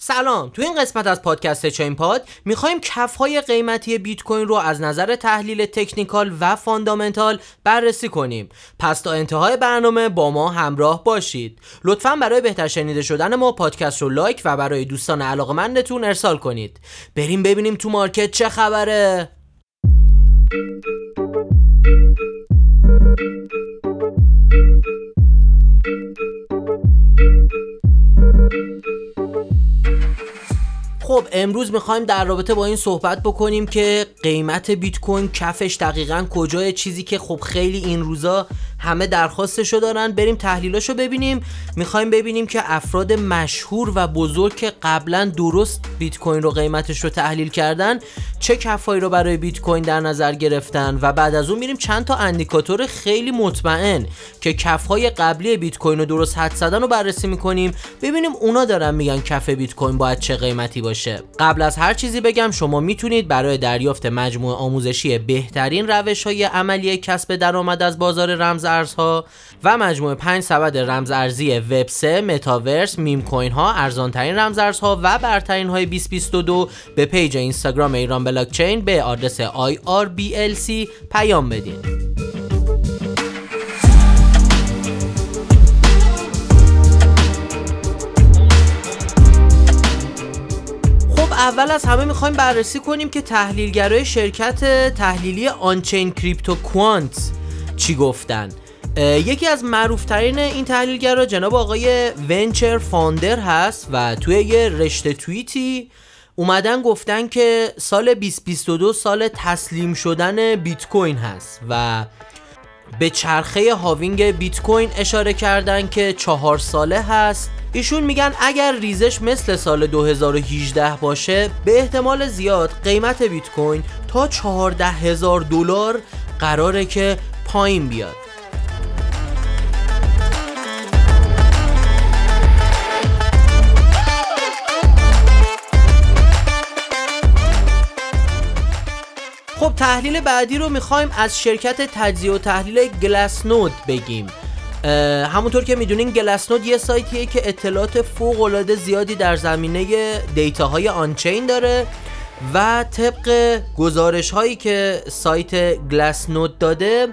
سلام. تو این قسمت از پادکست چین پاد می‌خوایم کف های قیمتی بیت کوین رو از نظر تحلیل تکنیکال و فاندامنتال بررسی کنیم. پس تا انتهای برنامه با ما همراه باشید. لطفا برای بهتر شنیده شدن ما پادکست رو like و برای دوستان علاقمندتون ارسال کنید. بریم ببینیم تو market چه خبره. خب امروز می‌خوایم در رابطه با این صحبت بکنیم که قیمت بیت کوین کفش دقیقا کجای چیزی که خب خیلی این روزا همه درخواستشو دارن بریم تحلیلاشو ببینیم. می‌خوایم ببینیم که افراد مشهور و بزرگ که قبلا درست بیت کوین رو قیمتش رو تحلیل کردن چه کفایی رو برای بیت کوین در نظر گرفتن؟ و بعد از اون میریم چند تا اندیکاتور خیلی مطمئن که کفهای قبلی بیت کوین رو درست حد زدن رو بررسی می‌کنیم. ببینیم اونا دارن میگن کف بیت کوین باید چه قیمتی باشه. قبل از هر چیزی بگم شما می‌تونید برای دریافت مجموعه آموزشی بهترین روش های عملی کسب درآمد از بازار رمز ارزها و مجموعه 5 سبد رمز ارزی وب 3 متاورس میم کوین ها ارزان ترین رمز ارزها و برترین های 2022 به page اینستاگرام ایران بلاک چین به آدرس IRBLC پیام بدین. خب اول از همه می‌خوایم بررسی کنیم که تحلیلگرای شرکت تحلیلی on-chain کریپتو کوانت چی گفتن؟ یکی از معروفترین این تحلیلگرا جناب آقای ونچر فاندر هست و توی یه رشته توییتی اومدن گفتن که سال 2022 سال تسلیم شدن بیت کوین هست و به چرخه halving بیت کوین اشاره کردن که چهار ساله هست. ایشون میگن اگر ریزش مثل سال 2018 باشه به احتمال زیاد قیمت بیت کوین تا 14 هزار دلار قراره که پایین بیاد. خب تحلیل بعدی رو می‌خوایم از شرکت تجزیه و تحلیل گلسنود بگیم. همونطور که می‌دونین گلسنود یه سایتیه که اطلاعات فوق العاده زیادی در زمینه دیتاهای آنچین داره و طبق گزارش هایی که سایت گلسنود داده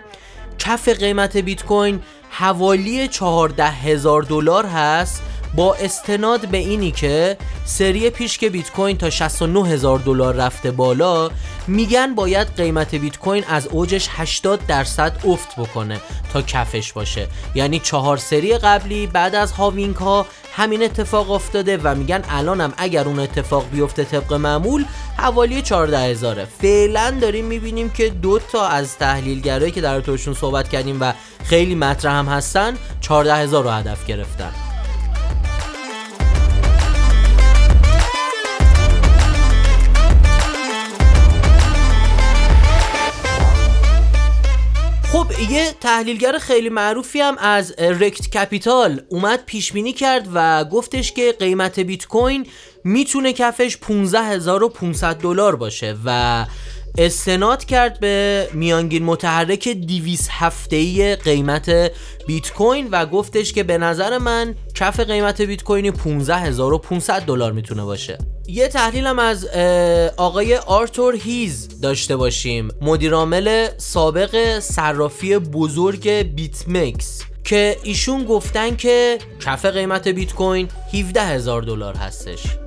کف قیمت بیت کوین حوالی 14 هزار دلار هست؟ با استناد به اینی که سری پیش که بیت کوین تا 69 هزار دلار رفته بالا میگن باید قیمت بیت کوین از اوجش 80 درصد افت بکنه تا کفش باشه. یعنی چهار سری قبلی بعد از هاوینگ ها همین اتفاق افتاده و میگن الانم اگر اون اتفاق بیفته طبق معمول حوالی 14 هزاره. فعلا داریم می‌بینیم که دو تا از تحلیلگرایی که در توشون صحبت کردیم و خیلی مطرح هم هستن 14 هزار رو هدف گرفتن. خب یه تحلیلگر خیلی معروفی هم از رکت کپیتال اومد پیش بینی کرد و گفتش که قیمت بیت کوین می‌تونه کفش 15500 دلار باشه و استناد کرد به میانگین متحرک 200 هفته قیمت بیت کوین و گفتش که به نظر من کف قیمت بیت کوین 15500 دلار می‌تونه باشه. یه تحلیلم از آقای آرتور هیز داشته باشیم. مدیرعامل سابق صرافی بزرگ بیت مکس که ایشون گفتن که کف قیمت بیت کوین 17 هزار دلار هستش.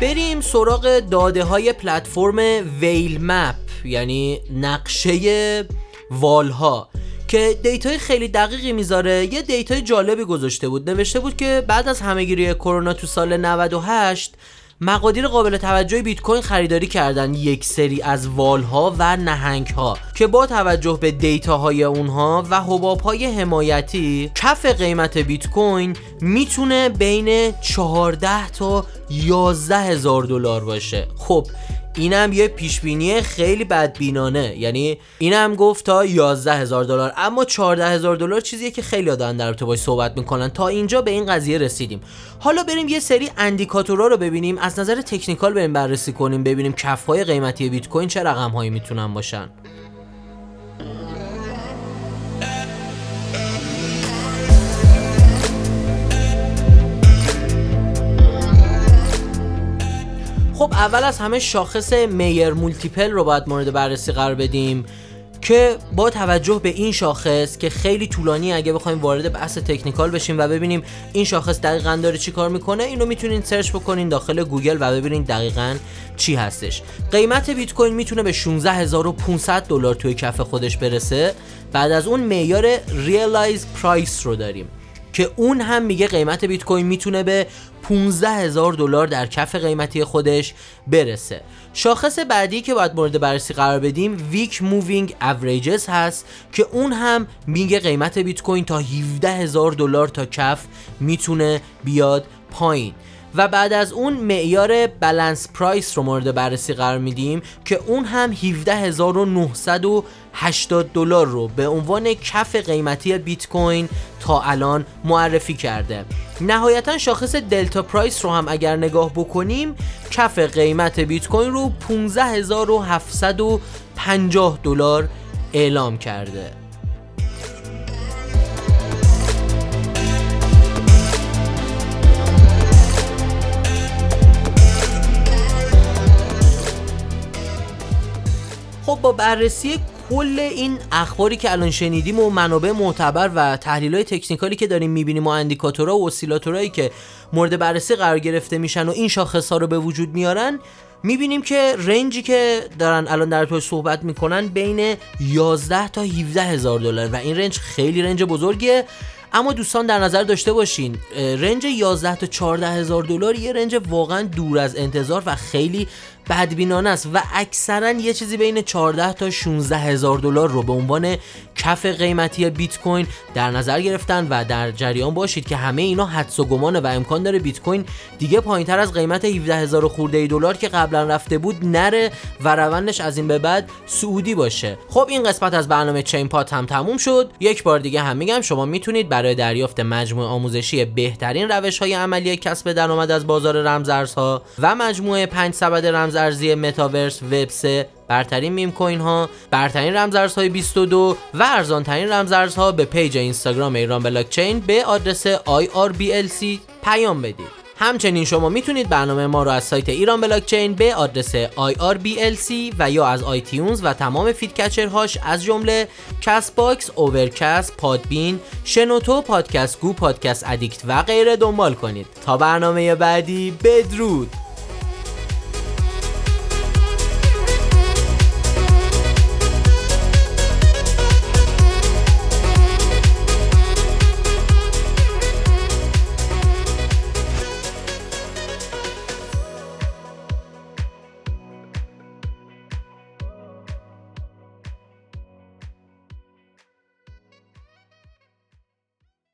بریم سراغ داده های پلتفرم ویل مپ یعنی نقشه والها که data ی خیلی دقیقی می‌ذاره. یه data ی جالبی گذاشته بود. نوشته بود که بعد از همهگیری کرونا تو سال 98 مقادیر قابل توجه بیت کوین خریداری کردن یک سری از والها و نهنگها که با توجه به دیتاهای اونها و حبابهای حمایتی کف قیمت بیت کوین می‌تونه بین 14 تا 11 هزار دلار باشه. خب اینم یه پیشبینی خیلی بدبینانه. یعنی اینم گفت تا 11 هزار دلار. اما 14 هزار دلار چیزیه که خیلی آدم در باش صحبت می‌کنن. تا اینجا به این قضیه رسیدیم. حالا بریم یه سری اندیکاتورها رو ببینیم. از نظر تکنیکال بریم بررسی کنیم ببینیم کفهای قیمتی بیت کوین چه رقم هایی می‌تونن باشن. خب اول از همه شاخص Mayer Multiple رو باید مورد بررسی قرار بدیم که با توجه به این شاخص که خیلی طولانی اگه بخوایم وارد بحث تکنیکال بشیم و ببینیم این شاخص دقیقا داره چی کار می‌کنه اینو می‌تونین search بکنین داخل گوگل و ببینین دقیقا چی هستش. قیمت بیت کوین می‌تونه به 16500 دلار توی کف خودش برسه. بعد از اون معیار realized price رو داریم. که اون هم میگه قیمت بیت کوین می‌تونه به 15 هزار دلار در کف قیمتی خودش برسه. شاخص بعدی که باید مورد بررسی قرار بدیم week moving average هست که اون هم میگه قیمت بیت کوین تا 17 هزار دلار تا کف می‌تونه بیاد پایین. و بعد از اون معیار بالانس پرایس رو مورد بررسی قرار میدیم که اون هم 17980 دلار رو به عنوان کف قیمتی بیت کوین تا الان معرفی کرده. نهایتا شاخص دلتا پرایس رو هم اگر نگاه بکنیم کف قیمت بیت کوین رو 15750 دلار اعلام کرده. خب با بررسی کل این اخباری که الان شنیدیم و منابع معتبر و تحلیل های تکنیکالی که داریم می‌بینیم و اندیکاتورها و اسیلاتورهایی که مورد بررسی قرار گرفته میشن و این شاخص ها رو به وجود میارن می‌بینیم که رنجی که دارن الان در توی صحبت می‌کنن بین 11 تا 17 هزار دلار و این رنج خیلی رنج بزرگیه. اما دوستان در نظر داشته باشین رنج 11 تا 14 هزار دلار یه رنج واقعا دور از انتظار و خیلی بدبینانه است و اکثرا یه چیزی بین 14 تا 16 هزار دلار رو به عنوان کف قیمتی بیت کوین در نظر گرفتن و در جریان باشید که همه اینا حدس و گمانه و امکان داره بیت کوین دیگه پایینتر از قیمت 17 هزار خرده دلار که قبلا رفته بود نره و روندش از این به بعد صعودی باشه. خب این قسمت از برنامه چین پاد هم تموم شد. یک بار دیگه هم میگم شما می‌تونید برای دریافت مجموعه آموزشی بهترین روش های عملی کسب درآمد از بازار رمزارزها و مجموعه 5 سبد رمز ارزی متاورس وب 3 برترین میم کوین ها برترین رمزارزهای 22 و ارزان ترین رمزارزها به page اینستاگرام ایران بلاکچین به آدرس IRBLC پیام بدید. همچنین شما می‌تونید برنامه ما رو از سایت ایران بلاکچین به آدرس IRBLC و یا از iTunes و تمام feedcatcher هاش از جمله Castbox، Overcast، Podbean، شنوتو، Podcast Go، Podcast Addict و غیره دنبال کنید. تا برنامه بعدی بدرود!